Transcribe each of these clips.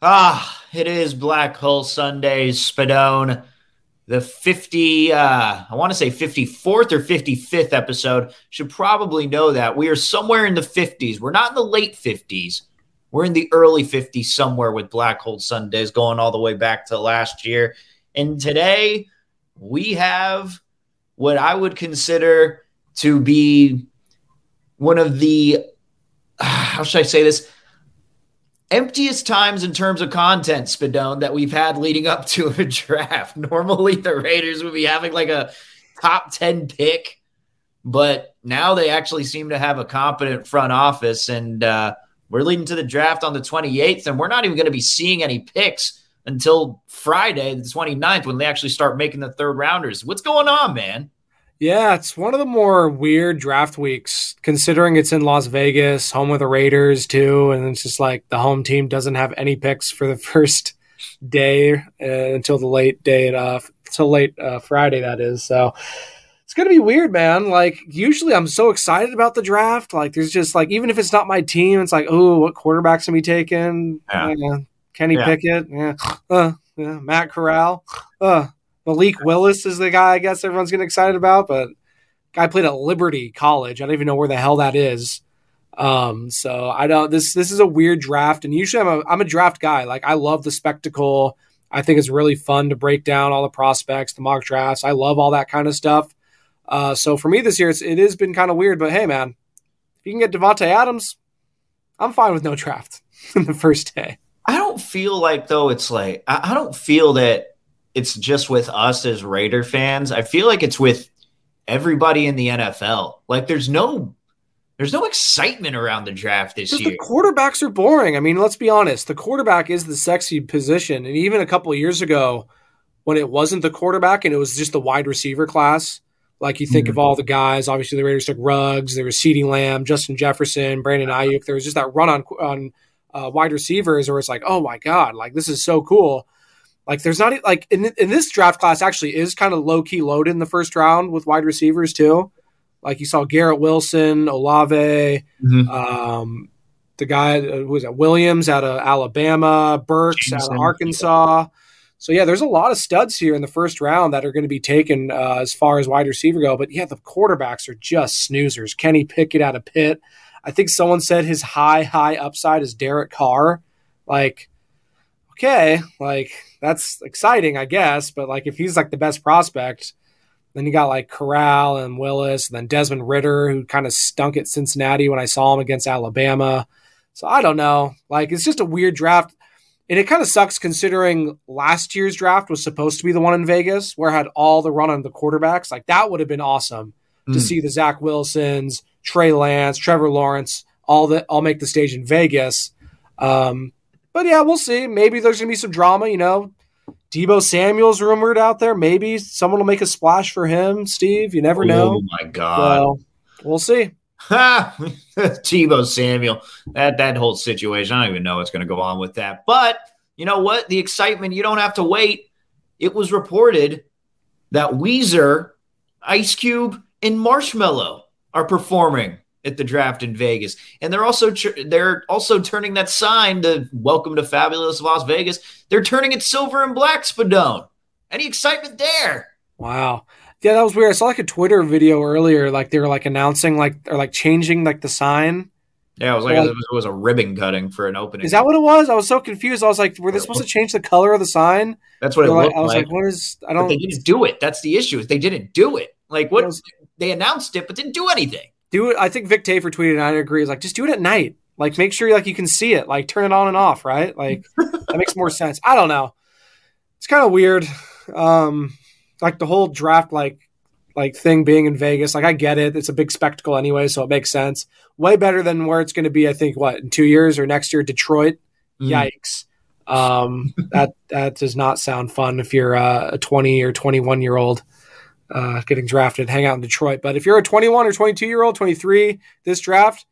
Ah, it is Black Hole Sundays, Spadone. The 50, uh, I want to say 54th or 55th episode. Should probably know that. We are somewhere in the 50s. We're not in the late 50s. We're in the early 50s somewhere with Black Hole Sundays going all the way back to last year. And today we have what I would consider to be one of the, how should I say this? Emptiest times in terms of content, Spadone, that we've had leading up to a draft. Normally, the Raiders would be having like a top 10 pick, but now they actually seem to have a competent front office. And uh, we're leading to the draft on the 28th, and we're not even going to be seeing any picks until Friday, the 29th, when they actually start making the third rounders. What's going on, man? Yeah, it's one of the more weird draft weeks, considering it's in Las Vegas, home of the Raiders too, and it's just like the home team doesn't have any picks for the first day uh, until the late day, uh, until late uh, Friday. That is so. It's gonna be weird, man. Like usually, I'm so excited about the draft. Like there's just like even if it's not my team, it's like oh, what quarterbacks gonna be taken? Yeah. Uh, Kenny Yeah. Pickett, yeah, uh, yeah, Matt Corral, uh, Malik Willis is the guy I guess everyone's getting excited about, but guy played at Liberty College. I don't even know where the hell that is. Um, so I don't this this is a weird draft, and usually I'm a I'm a draft guy. Like I love the spectacle. I think it's really fun to break down all the prospects, the mock drafts. I love all that kind of stuff. Uh, so for me this year, it's, it has been kind of weird. But hey, man, if you can get Davante Adams, I'm fine with no draft in the first day. I don't feel like though it's like I, I don't feel that it's just with us as Raider fans. I feel like it's with everybody in the NFL. Like there's no there's no excitement around the draft this year. the quarterbacks are boring. I mean, let's be honest. The quarterback is the sexy position. And even a couple of years ago, when it wasn't the quarterback and it was just the wide receiver class, like you think Mhm. of all the guys, obviously the Raiders took Ruggs, there was CeeDee Lamb, Justin Jefferson, Brandon Aiyuk. There was just that run on on uh, wide receivers where it's like, oh my god, like this is so cool. Like there's not like in, in this draft class actually is kind of low key loaded in the first round with wide receivers too. Like you saw Garrett Wilson, Olave, Mhm. um, the guy uh, who was at Williams out of Alabama, Burks out of Arkansas. So yeah, there's a lot of studs here in the first round that are going to be taken uh, as far as wide receiver go. But yeah, the quarterbacks are just snoozers. Kenny Pickett out of Pitt. I think someone said his high high upside is Derek Carr. Like, okay, like that's exciting, I guess. But like, if he's like the best prospect, then you got like Corral and Willis, and then Desmond Ridder, who kind of stunk at Cincinnati when I saw him against Alabama. So I don't know. Like, it's just a weird draft. And it kind of sucks considering last year's draft was supposed to be the one in Vegas where it had all the run on the quarterbacks. Like, that would have been awesome to Mm. see the Zach Wilsons, Trey Lance, Trevor Lawrence, all that all make the stage in Vegas. Um, but yeah, we'll see. Maybe there's gonna be some drama, you know. Deebo Samuel's rumored out there. Maybe someone will make a splash for him, Steve. You never know. Oh my god. Well, we'll see. Ha! Deebo Samuel. That that whole situation. I don't even know what's going to go on with that. But you know what? The excitement. You don't have to wait. It was reported that Weezer, Ice Cube, and Marshmello are performing at the draft in Vegas, and they're also they're also turning that sign to "Welcome to Fabulous Las Vegas." They're turning it silver and black. Spadone. Any excitement there? Wow. Yeah, that was weird. I saw like a Twitter video earlier, like they were like announcing like or like changing like the sign. Yeah, it was like Well- it was, it was a ribbon cutting for an opening. Is that what it was? I was so confused. I was like, were they supposed to change the color of the sign? That's what it like- I was like. like, what is? I don't. they didn't do it. That's the issue. Is they didn't do it. Like what was- they announced it, but didn't do anything. Do it. I think Vic Tafur tweeted, and I agree. Is like just do it at night. Like make sure like you can see it. Like turn it on and off. Right. Like that makes more sense. I don't know. It's kind of weird. Um, like the whole draft, like like thing being in Vegas. Like I get it. It's a big spectacle anyway, so it makes sense. Way better than where it's going to be, I think, what, in two years or next year, Detroit? Mm. Yikes. Um, that that does not sound fun if you're uh, a 20 or 21 year old uh, getting drafted, hang out in Detroit. But if you're a 21 or 22 year old, 23, this draft,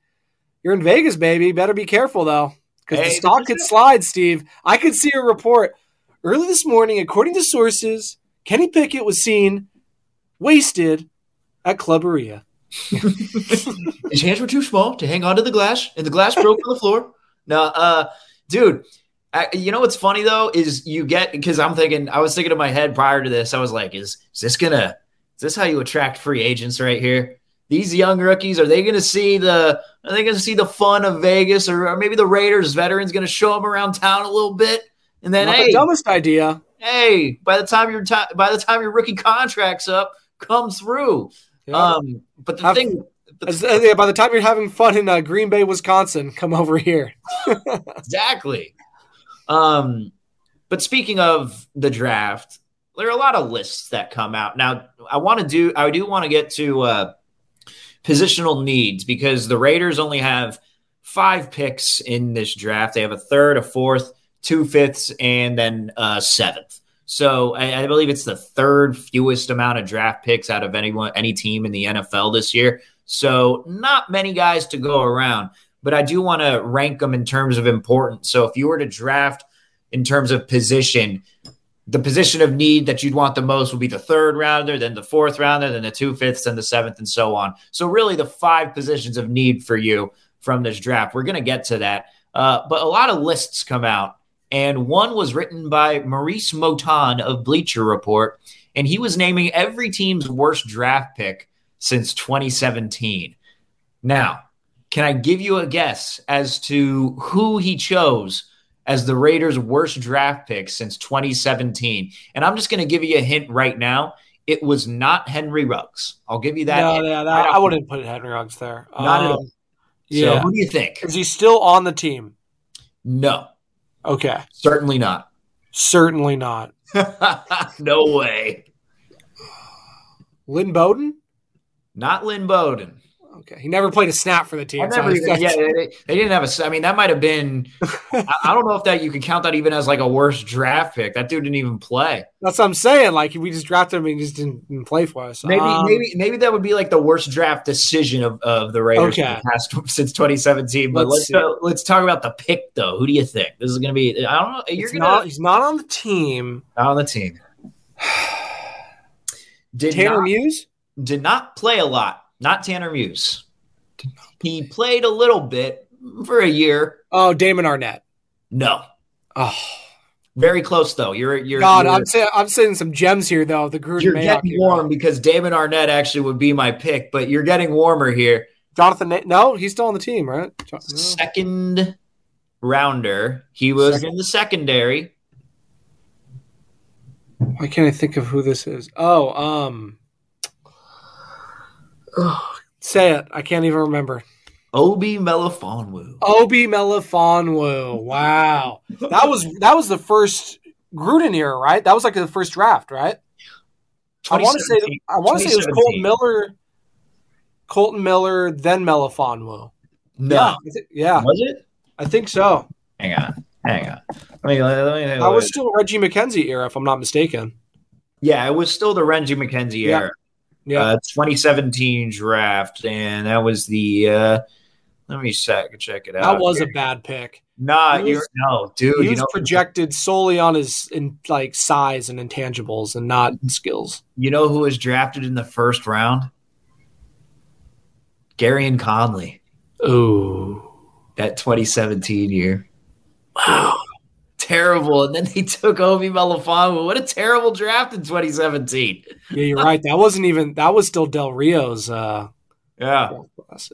you're in Vegas, baby. Better be careful though, because Hey, the stock could is- slide. Steve, I could see a report early this morning, according to sources, Kenny Pickett was seen wasted at Clubberia. His hands were too small to hang onto the glass, and the glass broke on the floor. No, uh, dude. I, you know what's funny though is you get because I'm thinking I was thinking in my head prior to this I was like is is this gonna is this how you attract free agents right here these young rookies are they gonna see the are they gonna see the fun of Vegas or, or maybe the Raiders veterans gonna show them around town a little bit and then Not hey the dumbest idea. hey by the time your ti- by the time your rookie contract's up come through Yeah. um but the Have- thing the- As- uh, yeah, by the time you're having fun in uh, Green Bay, Wisconsin, come over here. exactly. Um, but speaking of the draft, there are a lot of lists that come out. Now, I want to do, I do want to get to uh, positional needs because the Raiders only have five picks in this draft. They have a third, a fourth, two fifths, and then a seventh. So I, I believe it's the third fewest amount of draft picks out of anyone, any team in the NFL this year. So not many guys to go around but I do want to rank them in terms of importance. So if you were to draft in terms of position, the position of need that you'd want the most would be the third rounder, then the fourth rounder, then the two fifths, and the seventh, and so on. So really, the five positions of need for you from this draft. We're going to get to that, uh, but a lot of lists come out, and one was written by Maurice Moton of Bleacher Report, and he was naming every team's worst draft pick since 2017. Now, can I give you a guess as to who he chose as the Raiders' worst draft pick since 2017? And I'm just going to give you a hint right now. It was not Henry Ruggs. I'll give you that. no, hint yeah, right that, off I wouldn't put Henry Ruggs there. Not at Um, all. So Yeah. who do you think? Is he still on the team? No, Okay. certainly not. Certainly not. no way. Lynn Bowden? Not Lynn Bowden. Okay. He never played a snap for the team. So even, yeah, they, they didn't have a. I mean, that might have been. I, I don't know if that you could count that even as like a worst draft pick. That dude didn't even play. That's what I'm saying. Like, we just drafted him and he just didn't, didn't play for us. Maybe, Um, maybe, maybe that would be like the worst draft decision of, of the Raiders Okay. the past since 2017. But Let's let's let's talk about the pick though. Who do you think this is going to be? I don't know. You're gonna not, he's not on the team. not on the team. Did Tanner not, Muse? did not play a lot. Not Tanner Muse. He played a little bit for a year. Oh, Damon Arnette. No, Oh, very close though. You're you're God. you're, I'm saying I'm saying some gems here, though. The Gruden you're Mayock getting warm because Damon Arnette actually would be my pick, but you're getting warmer here. Jonathan, no, he's still on the team, right? No. second rounder. He was Second. in the secondary. Why can't I think of who this is? Oh, um, say it. I can't even remember. Obi Melifonwu. Obi Melifonwu. Wow, that was that was the first Gruden era, right? That was like the first draft, right? I want to say I want to say it was 2017. Kolton Miller, Kolton Miller, then Melifonwu. No. Yeah, I yeah, Was it? I think so. Hang on. Hang on. Let me, let me, That was still Reggie McKenzie era, if I'm not mistaken. yeah, it was still the Reggie McKenzie Yeah. era. Yeah, Uh, 2017 draft, and that was the. Uh, let me check check it out. that was a bad pick. Nah, was- you're no, dude. he You was know, projected solely on his in like size and intangibles and not skills. you know who was drafted in the first round? Gareon Conley. Ooh. that 2017 year. Wow. Terrible. And then they took Obi Melifonwu. What a terrible draft in 2017. Yeah, you're right. That wasn't even that was still Del Rio's uh Yeah.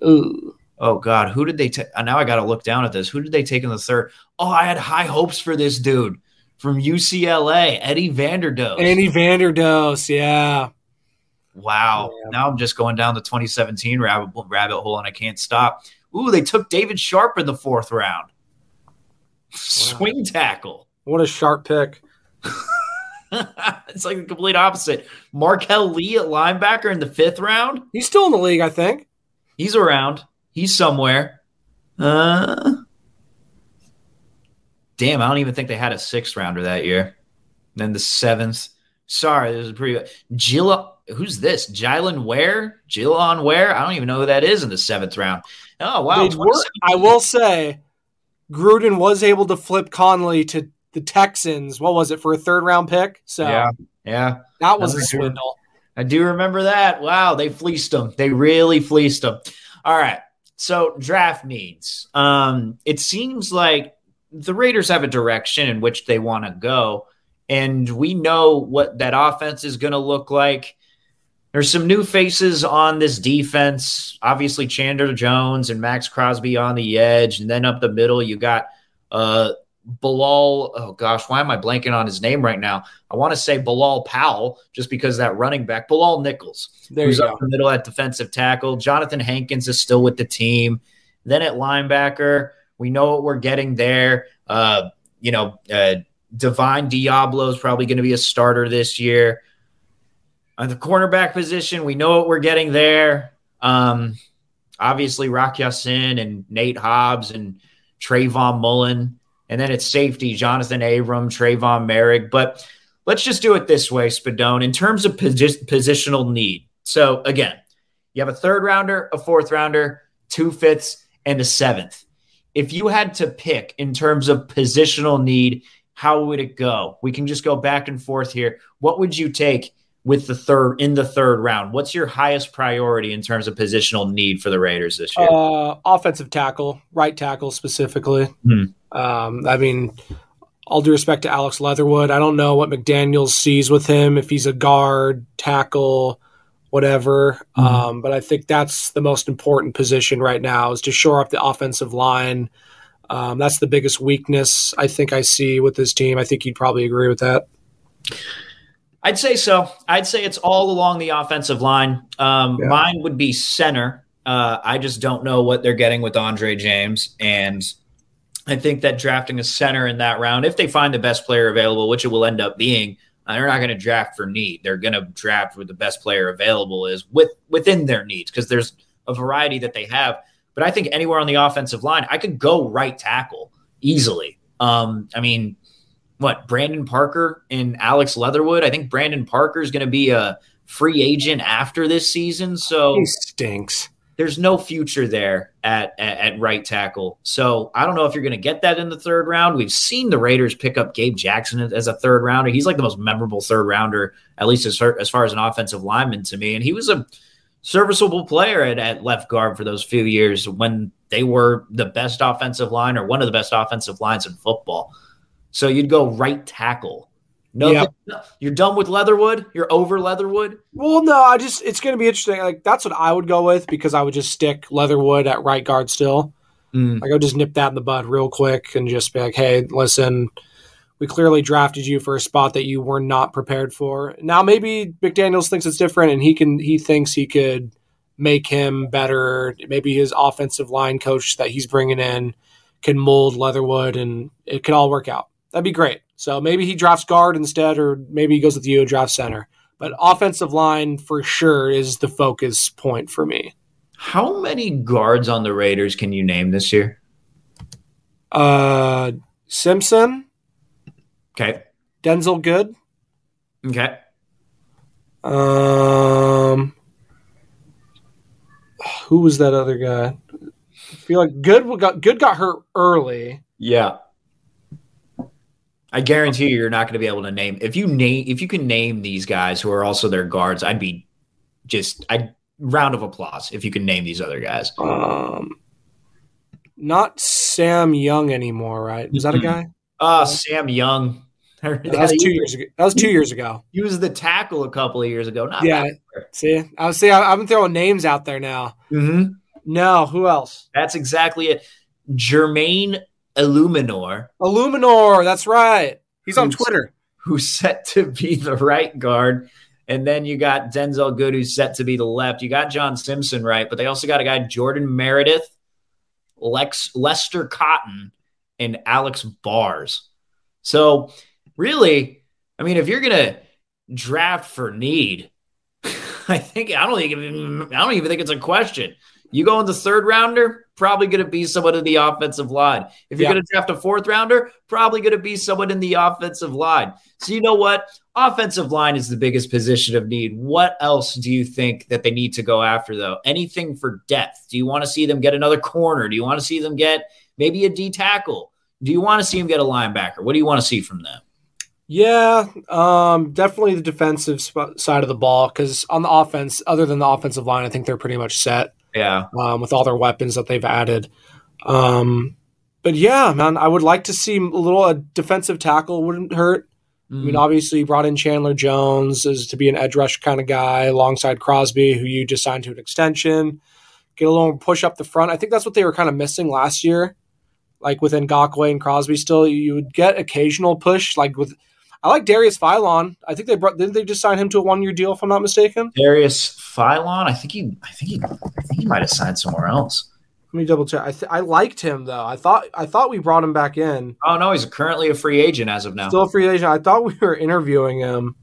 Ooh. Oh, God. Who did they take? Now I got to look down at this. Who did they take in the third? Oh, I had high hopes for this dude from UCLA, Eddie Vanderdoes. Eddie Vanderdoes, yeah. wow. Yeah. Now I'm just going down the 2017 rabbit, rabbit hole and I can't stop. Ooh, they took David Sharpe in the fourth round. Swing tackle. What a sharp pick. it's like the complete opposite. Marquel Lee at linebacker in the fifth round. He's still in the league, I think. He's around. He's somewhere. Uh, damn, I don't even think they had a sixth rounder that year. And then the seventh. Sorry, this is pretty. Jill, who's this? Jylan Ware? Jilon Ware? I don't even know who that is in the seventh round. Oh wow! Were- I will say, Gruden was able to flip Conley to the Texans. What was it for a third round pick? So Yeah, yeah. that was a swindle. I do remember that. Wow, they fleeced them. They really fleeced them. All right. So draft needs. Um, it seems like the Raiders have a direction in which they want to go, and we know what that offense is going to look like. There's some new faces on this defense. Obviously, Chandler Jones and Maxx Crosby on the edge, and then up the middle, you got uh Bilal. Oh gosh, why am I blanking on his name right now? I want to say Bilal Powell, just because that running back, Bilal Nichols, There who's up the middle at defensive tackle. Jonathan Hankins is still with the team. Then at linebacker, we know what we're getting there. Uh, you know, uh, Divine Deablo is probably going to be a starter this year. The cornerback position, we know what we're getting there. Um, obviously, Rock Ya-Sin and Nate Hobbs and Trayvon Mullen. And then it's safety, Jonathan Abram, Trevon Moehrig. But let's just do it this way, Spadone, in terms of posi- positional need. So again, you have a third rounder, a fourth rounder, two fifths, and a seventh. If you had to pick in terms of positional need, how would it go? We can just go back and forth here. What would you take with the third in the third round? What's your highest priority in terms of positional need for the Raiders this year? Uh, offensive tackle, right tackle specifically. Hmm. Um, I mean, all due respect to Alex Leatherwood, I don't know what McDaniels sees with him if he's a guard, tackle, whatever. Mhm. Um, but I think that's the most important position right now is to shore up the offensive line. Um, that's the biggest weakness I think I see with this team. I think you'd probably agree with that. I'd say so. I'd say it's all along the offensive line. Um, Yeah. Mine would be center. Uh, I just don't know what they're getting with Andre James. And I think that drafting a center in that round, if they find the best player available, which it will end up being, uh, they're not going to draft for need. They're going to draft where the best player available is with within their needs because there's a variety that they have. But I think anywhere on the offensive line, I could go right tackle easily. Um, I mean, what Brandon Parker and Alex Leatherwood. I think Brandon Parker is going to be a free agent after this season, so He stinks. there's no future there at, at at right tackle. So I don't know if you're going to get that in the third round. We've seen the Raiders pick up Gabe Jackson as a third rounder. He's like the most memorable third rounder, at least as far as, far as an offensive lineman to me, and he was a serviceable player at, at left guard for those few years when they were the best offensive line or one of the best offensive lines in football. So you'd go right tackle. No, Yeah. you're done with Leatherwood. You're over Leatherwood. Well, no, I just it's going to be interesting. Like that's what I would go with because I would just stick Leatherwood at right guard still. Mm. Like I would just nip that in the bud real quick and just be like, "Hey, listen, we clearly drafted you for a spot that you were not prepared for. Now maybe McDaniel's thinks it's different, and he can he thinks he could make him better. Maybe his offensive line coach that he's bringing in can mold Leatherwood, and it could all work out. That'd be great. So maybe he drafts guard instead, or maybe he goes with you and drafts center. But offensive line for sure is the focus point for me. How many guards on the Raiders can you name this year? Uh, Simpson, Okay. Denzelle Good. Okay. Um, who was that other guy? I feel like Good got Good got hurt early. Yeah. I guarantee you, you're not going to be able to name if you name if you can name these guys who are also their guards. I'd be just I round of applause if you can name these other guys. Um, not Sam Young anymore, right? Was that a guy? Uh Sam Young. That was two years ago. That was two years ago. He was the tackle a couple of years ago. Not Yeah. See, I was see. I've been throwing names out there now. hmm No, who else? That's exactly it. Jermaine Eluemunor, Eluemunor. That's right. He's on Twitter. who's set to be the right guard. And then you got Denzelle Good, who's set to be the left. You got John Simpson, right? But they also got a guy, Jordan Meredith, Lex Lester Cotton, and Alex Bars. So really, I mean, if you're gonna draft for need, I think I don't think I don't even think it's a question. You go in the third rounder, probably going to be someone in the offensive line. If you're Yeah. going to draft a fourth rounder, probably going to be someone in the offensive line. So you know what? Offensive line is the biggest position of need. What else do you think that they need to go after though? Anything for depth? Do you want to see them get another corner? Do you want to see them get maybe a D tackle? Do you want to see them get a linebacker? What do you want to see from them? Yeah, um, definitely the defensive sp- side of the ball because on the offense, other than the offensive line, I think they're pretty much set Yeah. um, with all their weapons that they've added. Um, but yeah, man, I would like to see a little a defensive tackle wouldn't hurt. I Mm. mean, obviously, you brought in Chandler Jones as to be an edge rush kind of guy alongside Crosby, who you just signed to an extension. Get a little push up the front. I think that's what they were kind of missing last year. Like with Ngakoue and Crosby, still you would get occasional push. Like with, I like Darius Philon. I think they brought. Didn't they just sign him to a one year deal? If I'm not mistaken. Darius Philon, I think he, I think he, I think he might have signed somewhere else. Let me double check. I th- I liked him though. I thought I thought we brought him back in. Oh no, he's currently a free agent as of now. Still a free agent. I thought we were interviewing him.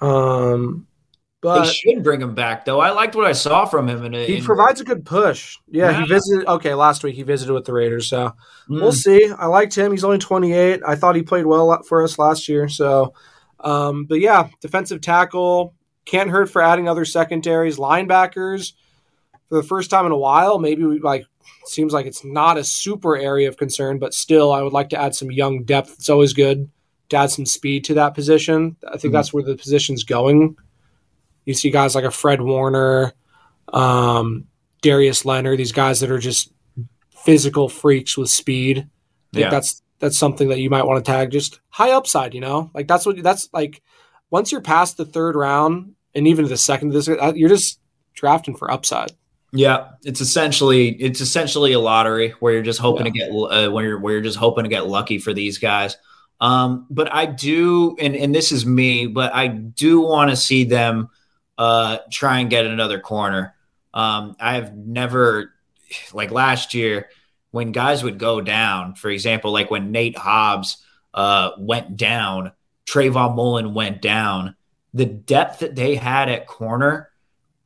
Um, they should bring him back though. I liked what I saw from him. In, a, He in- provides a good push. Yeah, Yeah. he visited. Okay, last week he visited with the Raiders, so Mm. we'll see. I liked him. He's only 28. I thought he played well for us last year. So, um, but yeah, defensive tackle can't hurt for adding other secondaries, linebackers for the first time in a while. Maybe we like seems like it's not a super area of concern, but still, I would like to add some young depth. It's always good to add some speed to that position. I think Mhm. that's where the position's going. You see guys like a Fred Warner, um, Darius Leonard, these guys that are just physical freaks with speed. Yeah. that's that's something that you might want to tag. Just high upside, you know, like that's what that's like. Once you're past the third round and even the second, this uh, you're just drafting for upside. Yeah, it's essentially it's essentially a lottery where you're just hoping to get uh, where you're where you're just hoping to get lucky for these guys. Um, but I do, and and this is me, but I do want to see them uh, try and get another corner. Um, I've never like last year when guys would go down. For example, like when Nate Hobbs uh, went down, Trayvon Mullen went down. The depth that they had at corner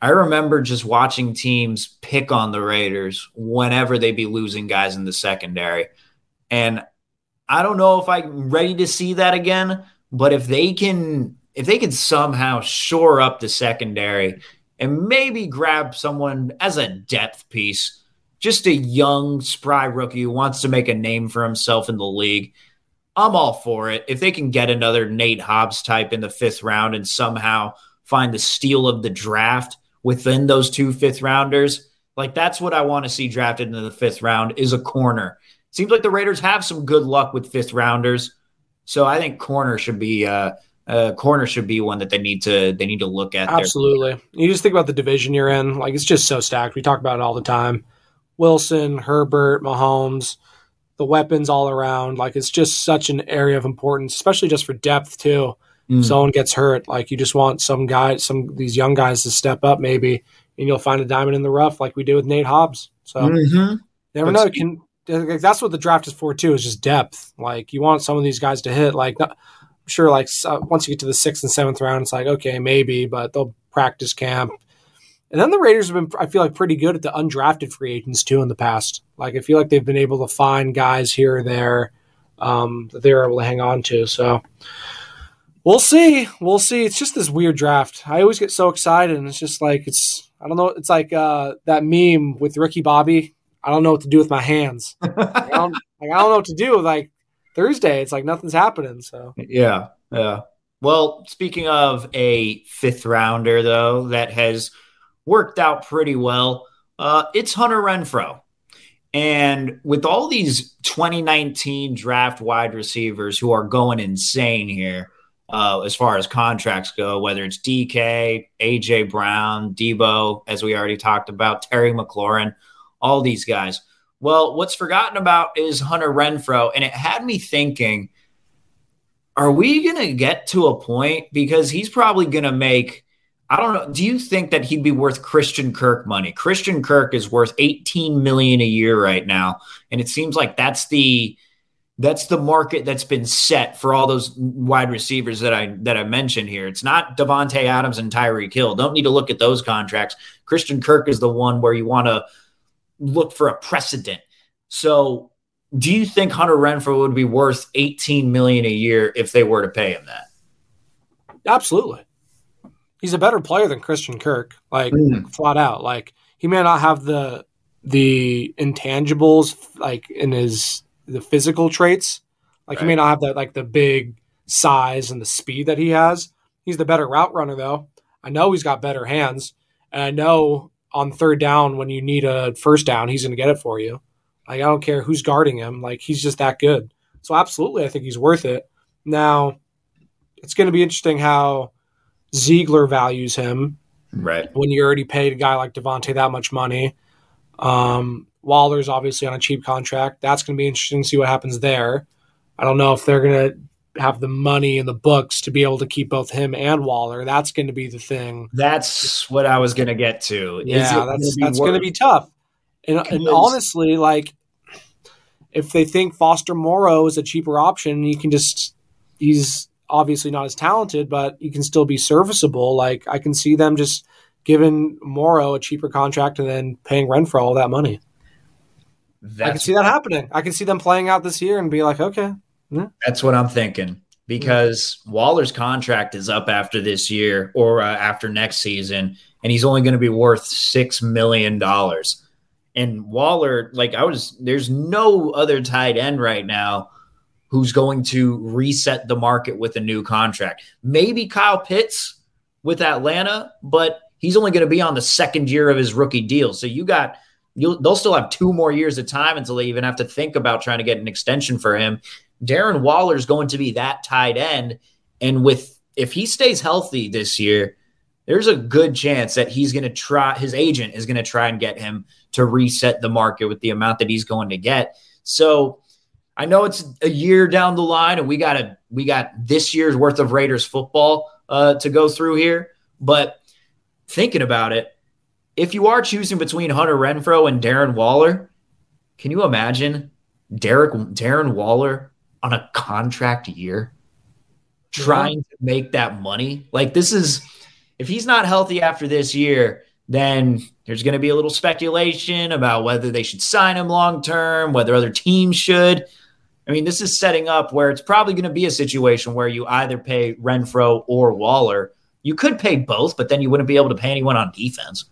I remember just watching teams pick on the Raiders whenever they'd be losing guys in the secondary. And I don't know if I'm ready to see that again, but if they can if they can somehow shore up the secondary and maybe grab someone as a depth piece, just a young, spry rookie who wants to make a name for himself in the league, I'm all for it. If they can get another Nate Hobbs type in the fifth round and somehow find the steal of the draft within those two fifth rounders. Like that's what I want to see drafted in the fifth round is a corner. Seems like the Raiders have some good luck with fifth rounders, so I think corner should be uh, uh corner should be one that they need to they need to look at. Absolutely. You just think about the division you're in. Like it's just so stacked. We talk about it all the time. Wilson, Herbert, Mahomes, the weapons all around. Like it's just such an area of importance, especially just for depth too. Mm. If someone gets hurt, like you just want some guy, some these young guys to step up maybe, and you'll find a diamond in the rough like we did with Nate Hobbs. So Mhm. never But know. Can that's what the draft is for too. Is just depth. Like you want some of these guys to hit. Like sure, like uh, once you get to the sixth and seventh round, it's like okay, maybe, but they'll practice camp. And then the Raiders have been, I feel like, pretty good at the undrafted free agents too in the past. Like I feel like they've been able to find guys here or there um, that they were able to hang on to. So we'll see. We'll see. It's just this weird draft. I always get so excited, and it's just like it's. I don't know. It's like uh, that meme with Ricky Bobby. I don't know what to do with my hands. I don't, like I don't know what to do. Like Thursday, it's like nothing's happening. So Yeah, yeah. Well, speaking of a fifth rounder though, that has worked out pretty well. Uh, it's Hunter Renfrow. And with all these 2019 draft wide receivers who are going insane here, uh, as far as contracts go, whether it's DK, AJ Brown, Deebo, as we already talked about, Terry McLaurin, all these guys. Well, what's forgotten about is Hunter Renfrow. And it had me thinking, are we going to get to a point because he's probably going to make I don't know. Do you think that he'd be worth Christian Kirk money? Christian Kirk is worth 18 million a year right now, and it seems like that's the That's the market that's been set for all those wide receivers that I that I mentioned here. It's not Davante Adams and Tyreek Hill. Don't need to look at those contracts. Christian Kirk is the one where you want to look for a precedent. So, do you think Hunter Renfrow would be worth 18 million a year if they were to pay him that? Absolutely. He's a better player than Christian Kirk, like mm. flat out. Like he may not have the the intangibles like in his the physical traits. Like right. he may not have that like the big size and the speed that he has. He's the better route runner though. I know he's got better hands, and I know on third down when you need a first down, he's going to get it for you. Like I don't care who's guarding him. Like he's just that good. So absolutely, I think he's worth it. Now, it's going to be interesting how Ziegler values him. Right. When you already paid a guy like Davante that much money. Um, Waller's obviously on a cheap contract. That's going to be interesting to see what happens there. I don't know if they're going to have the money in the books to be able to keep both him and Waller. That's going to be the thing. That's what I was going to get to. Yeah, that's that's going to be tough. And, and honestly, like if they think Foster Moreau is a cheaper option, you can just he's obviously not as talented, but he can still be serviceable. Like I can see them just giving Moreau a cheaper contract and then paying Renfrow all that money. That's I can see that happening. I can see them playing out this year and be like, okay. That's what I'm thinking because Waller's contract is up after this year or uh, after next season, and he's only going to be worth six million dollars. And Waller, like I was, there's no other tight end right now who's going to reset the market with a new contract. Maybe Kyle Pitts with Atlanta, but he's only going to be on the second year of his rookie deal. So you got you'll they'll still have two more years of time until they even have to think about trying to get an extension for him. Darren Waller is going to be that tight end, and with if he stays healthy this year, there's a good chance that he's going to try. His agent is going to try and get him to reset the market with the amount that he's going to get. So I know it's a year down the line, and we got a we got this year's worth of Raiders football uh, to go through here. But thinking about it, if you are choosing between Hunter Renfrow and Darren Waller, can you imagine Derek Darren Waller on a contract year trying yeah. to make that money? Like this is if he's not healthy after this year, then there's going to be a little speculation about whether they should sign him long term, whether other teams should. I mean, this is setting up where it's probably going to be a situation where you either pay Renfrow or Waller. You could pay both, but then you wouldn't be able to pay anyone on defense.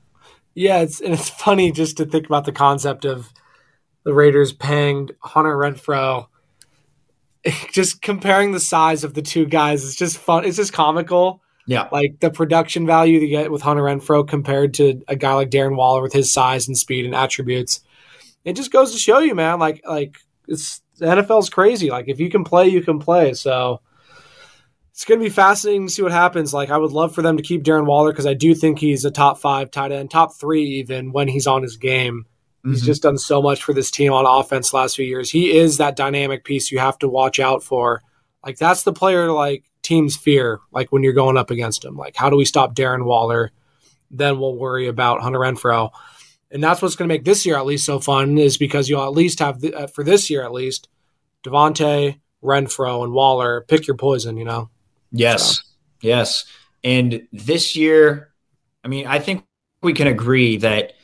Yeah, it's and it's funny just to think about the concept of the Raiders paying Hunter Renfrow. Just comparing the size of the two guys, it's just fun. It's just comical. Yeah, like the production value to get with Hunter Renfrow compared to a guy like Darren Waller with his size and speed and attributes. It just goes to show you, man. Like, like it's the NFL's crazy. Like if you can play, you can play. So it's going to be fascinating to see what happens. Like I would love for them to keep Darren Waller because I do think he's a top five tight end, top three even when he's on his game. Mm-hmm. He's just done so much for this team on offense last few years. He is that dynamic piece you have to watch out for. Like that's the player like teams fear. Like when you're going up against him. Like how do we stop Darren Waller? Then we'll worry about Hunter Renfrow. and that's what's going to make this year at least so fun is because you'll at least have the, uh, for this year at least Davante, Renfrow, and Waller. Pick your poison, you know. Yes, so. yes. And this year, I mean, I think we can agree that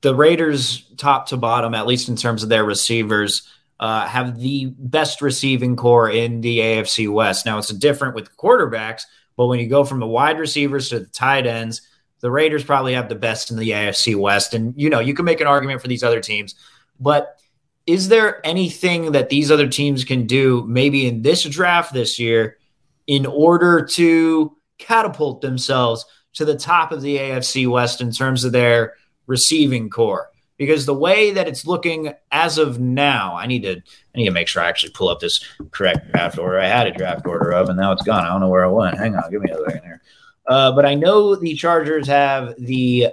the Raiders, top to bottom, at least in terms of their receivers, uh, have the best receiving core in the AFC West. Now it's different with quarterbacks, but when you go from the wide receivers to the tight ends the Raiders probably have the best in the AFC West. And, you know, you can make an argument for these other teams. But is there anything that these other teams can do, maybe in this draft this year, in order to catapult themselves to the top of the AFC West in terms of their receiving core? Because the way that it's looking as of now, I need to I need to make sure I actually pull up this correct draft order. I had a draft order of, and now it's gone. I don't know where I went. Hang on, give me a second here. Uh, but I know the Chargers have the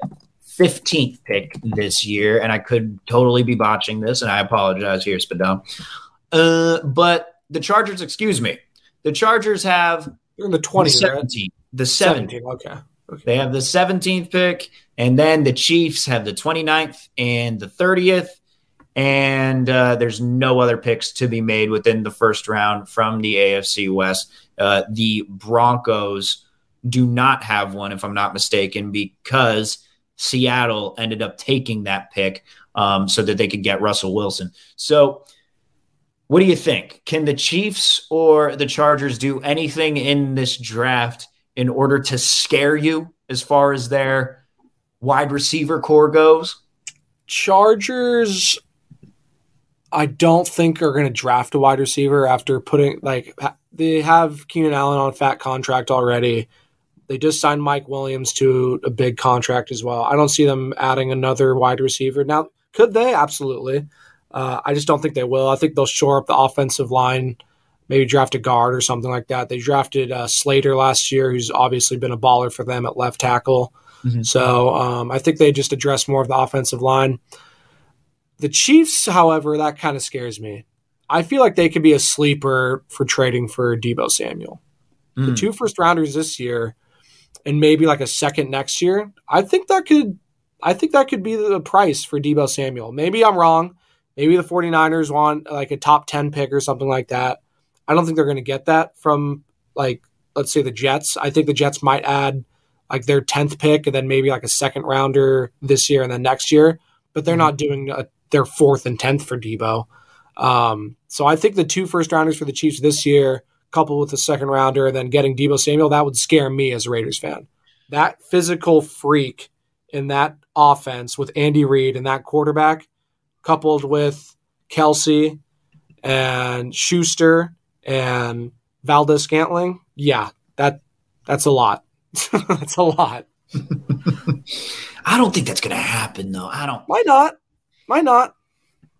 15th pick this year, and I could totally be botching this, and I apologize here, Spadon. Uh, but the Chargers, excuse me, the Chargers have You're in the 20s, the 17th. Right? The 17th. Okay. okay. They have the 17th pick, and then the Chiefs have the 29th and the 30th. And uh, there's no other picks to be made within the first round from the AFC West. Uh, the Broncos do not have one, if I'm not mistaken, because Seattle ended up taking that pick um, so that they could get Russell Wilson. So, what do you think? Can the Chiefs or the Chargers do anything in this draft in order to scare you as far as their wide receiver core goes? Chargers, I don't think are going to draft a wide receiver after putting like they have Keenan Allen on a fat contract already. They just signed Mike Williams to a big contract as well. I don't see them adding another wide receiver. Now, could they? Absolutely. Uh, I just don't think they will. I think they'll shore up the offensive line, maybe draft a guard or something like that. They drafted uh, Slater last year, who's obviously been a baller for them at left tackle. Mm-hmm. So um, I think they just address more of the offensive line. The Chiefs, however, that kind of scares me. I feel like they could be a sleeper for trading for Deebo Samuel. Mm. The two first rounders this year and maybe like a second next year, I think that could I think that could be the price for Deebo Samuel. Maybe I'm wrong. Maybe the 49ers want like a top 10 pick or something like that. I don't think they're going to get that from like let's say the Jets. I think the Jets might add like their 10th pick and then maybe like a second rounder this year and then next year, but they're mm-hmm. not doing a, their fourth and 10th for Deebo. Um, so I think the two first rounders for the Chiefs this year coupled with the second rounder and then getting Deebo Samuel, that would scare me as a Raiders fan. That physical freak in that offense with Andy Reid and that quarterback, coupled with Kelce and Schuster and Valdes-Scantling, yeah, that that's a lot. that's a lot. I don't think that's going to happen, though. I don't. Why not? Why not?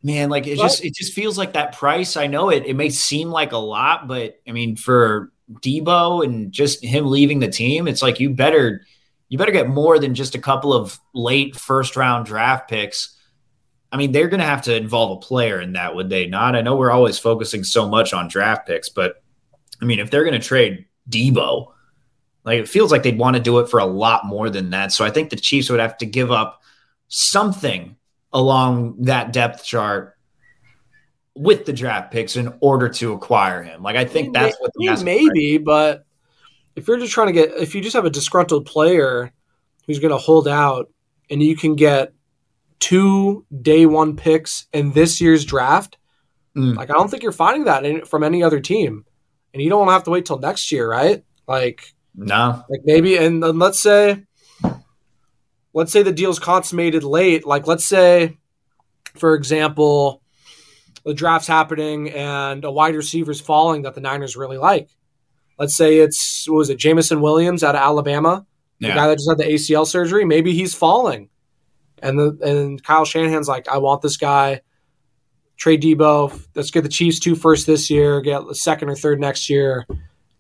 Man, like it just it just feels like that price. I know it it may seem like a lot, but I mean for Deebo and just him leaving the team, it's like you better you better get more than just a couple of late first round draft picks. I mean, they're going to have to involve a player in that, would they not? I know we're always focusing so much on draft picks, but I mean, if they're going to trade Deebo, like it feels like they'd want to do it for a lot more than that. So I think the Chiefs would have to give up something along that depth chart with the draft picks in order to acquire him. Like I think that's what the maybe, but if you're just trying to get if you just have a disgruntled player who's going to hold out and you can get two day one picks in this year's draft, mm. like I don't think you're finding that in, from any other team. And you don't want to have to wait till next year, right? Like no. Like maybe and, and let's say let's say the deal's consummated late, like let's say, for example, the draft's happening and a wide receiver's falling that the Niners really like. Let's say it's what was it, Jameson Williams out of Alabama, yeah. the guy that just had the ACL surgery. Maybe he's falling, and the and Kyle Shanahan's like, I want this guy. Trade Deebo. Let's get the Chiefs two first this year. Get the second or third next year.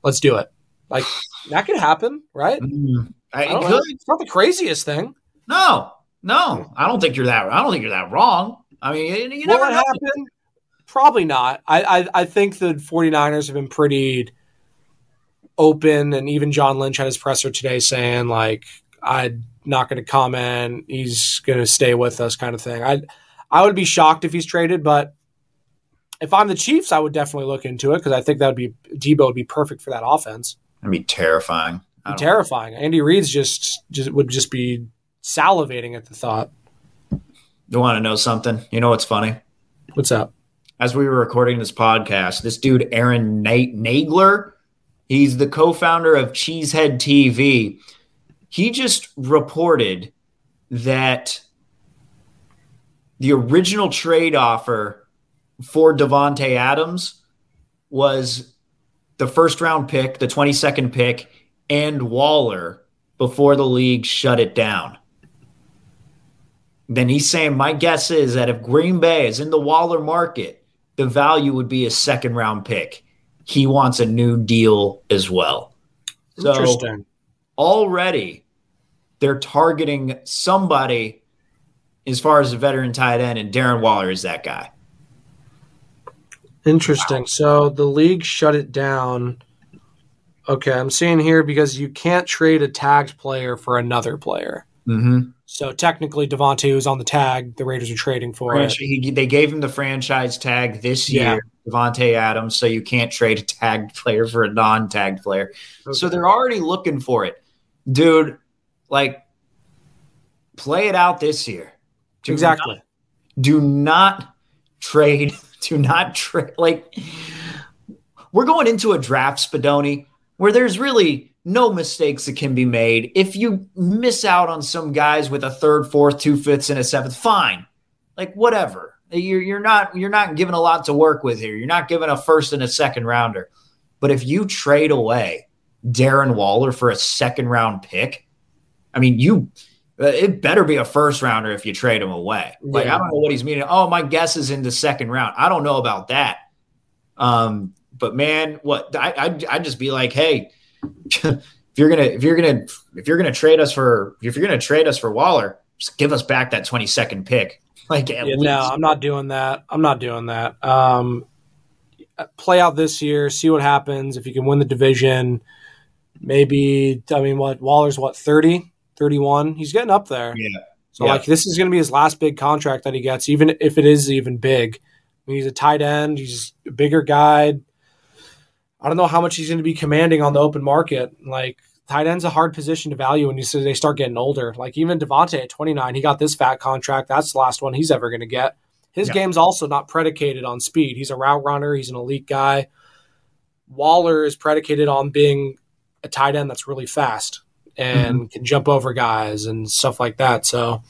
Let's do it. Like that could happen, right? Mm, I, I it It's not the craziest thing. No, no, I don't think you're that. I don't think you're that wrong. I mean, you, never happen. Probably not. I, I I think the 49ers have been pretty open, and even John Lynch had his presser today saying like, "I'm not going to comment. He's going to stay with us," kind of thing. I I would be shocked if he's traded, but if I'm the Chiefs, I would definitely look into it because I think that would be Deebo would be perfect for that offense. That'd be terrifying. Be terrifying. Andy Reid's just just would just be salivating at the thought. You want to know something? You know what's funny? What's up? As we were recording this podcast, this dude, Aaron Nate Nagler, he's the co founder of Cheesehead TV. He just reported that the original trade offer for Davante Adams was the first round pick, the 22nd pick, and Waller before the league shut it down then he's saying, My guess is that if Green Bay is in the Waller market, the value would be a second round pick. He wants a new deal as well. Interesting. So already they're targeting somebody as far as a veteran tight end, and Darren Waller is that guy. Interesting. Wow. So the league shut it down. Okay, I'm seeing here because you can't trade a tagged player for another player. Mm-hmm. So technically, Davante was on the tag. The Raiders are trading for it. He, they gave him the franchise tag this Yeah. year, Davante Adams, so you can't trade a tagged player for a non-tagged player. So they're already looking for it, dude. Like, play it out this year. Do Exactly. not- do not trade. Do not trade. Like, we're going into a draft, Spadoni, where there's really no mistakes that can be made. If you miss out on some guys with a third, fourth, two fifths, and a seventh, fine. Like whatever. You're you're not you're not given a lot to work with here. You're not given a first and a second rounder. But if you trade away Darren Waller for a second round pick, I mean you uh, it better be a first rounder if you trade him away. Like Yeah. I don't know what he's meaning. Oh, my guess is in the second round. I don't know about that. Um, but man, what I I I'd just be like, hey, if you're gonna if you're gonna if you're gonna trade us for if you're gonna trade us for Waller, just give us back that 22nd pick. Like at Yeah, least. no, I'm not doing that. I'm not doing that. Um, play out this year, see what happens. If you can win the division, maybe, I mean, what, Waller's what, 30, 31? He's getting up there. Yeah. So, Yeah. like, this is going to be his last big contract that he gets, even if it is even big. I mean, he's a tight end, he's a bigger guy. I don't know how much he's going to be commanding on the open market. Like, tight end's a hard position to value when you say they start getting older. Like, even Davante at 29, he got this fat contract. That's the last one he's ever going to get. His Yeah. game's also not predicated on speed. He's a route runner, he's an elite guy. Waller is predicated on being a tight end that's really fast and mm-hmm. can jump over guys and stuff like that. So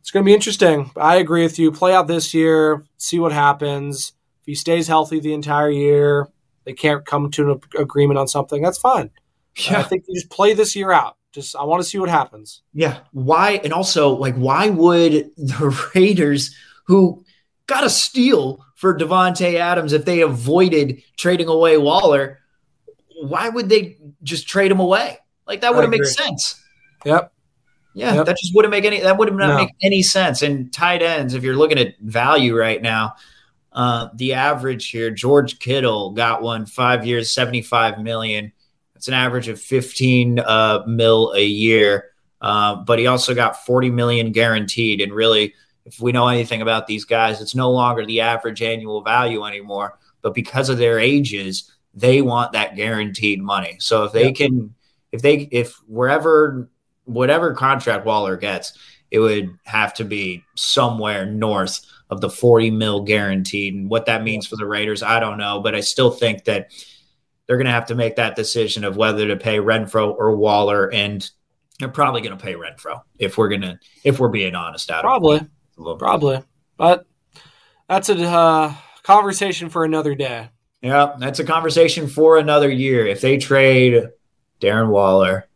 it's going to be interesting. I agree with you. Play out this year, see what happens. If he stays healthy the entire year, they can't come to an agreement on something. That's fine. Yeah. I think you just play this year out. Just I want to see what happens. Yeah. Why? And also, like, why would the Raiders, who got a steal for Davante Adams, if they avoided trading away Waller, why would they just trade him away? Like, that wouldn't make agree. sense. Yep. Yeah, Yep. that just wouldn't make any. That would not No. make any sense. And tight ends, if you're looking at value right now, uh, the average here, George Kittle got one five years, seventy five million. That's an average of fifteen uh, mil a year. Uh, but he also got forty million guaranteed. And really, if we know anything about these guys, it's no longer the average annual value anymore. But because of their ages, they want that guaranteed money. So if they Yep. can, if they, if wherever, whatever contract Waller gets, it would have to be somewhere north of the 40 mil guaranteed. And what that means for the Raiders, I don't know. But I still think that they're going to have to make that decision of whether to pay Renfrow or Waller. And they're probably going to pay Renfrow if we're going to, if we're being honest out Probably. Probably. But that's a uh, conversation for another day. Yeah, that's a conversation for another year. If they trade Darren Waller,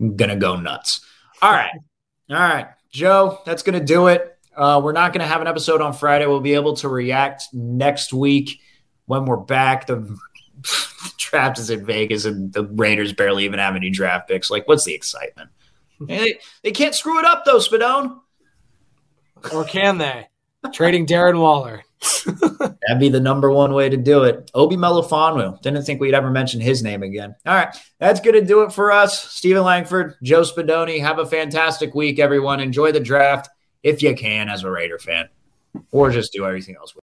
I'm gonna go nuts. All right, all right, Joe, that's gonna do it. Uh, we're not gonna have an episode on Friday. We'll be able to react next week when we're back. The draft is in Vegas, and the Raiders barely even have any draft picks. Like, what's the excitement? they, they can't screw it up though, Spadoni. Or can they? Trading Darren Waller. That'd be the number one way to do it. Obi Melifonwu. Didn't think we'd ever mention his name again. All right. That's going to do it for us. Steven Langford, Joe Spadoni. Have a fantastic week, everyone. Enjoy the draft if you can as a Raider fan, or just do everything else.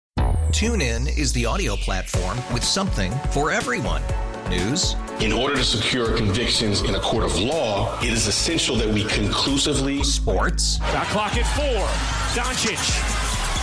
TuneIn is the audio platform with something for everyone. News, In order to secure convictions in a court of law, it is essential that we conclusively sports, Shot clock at four. Doncic.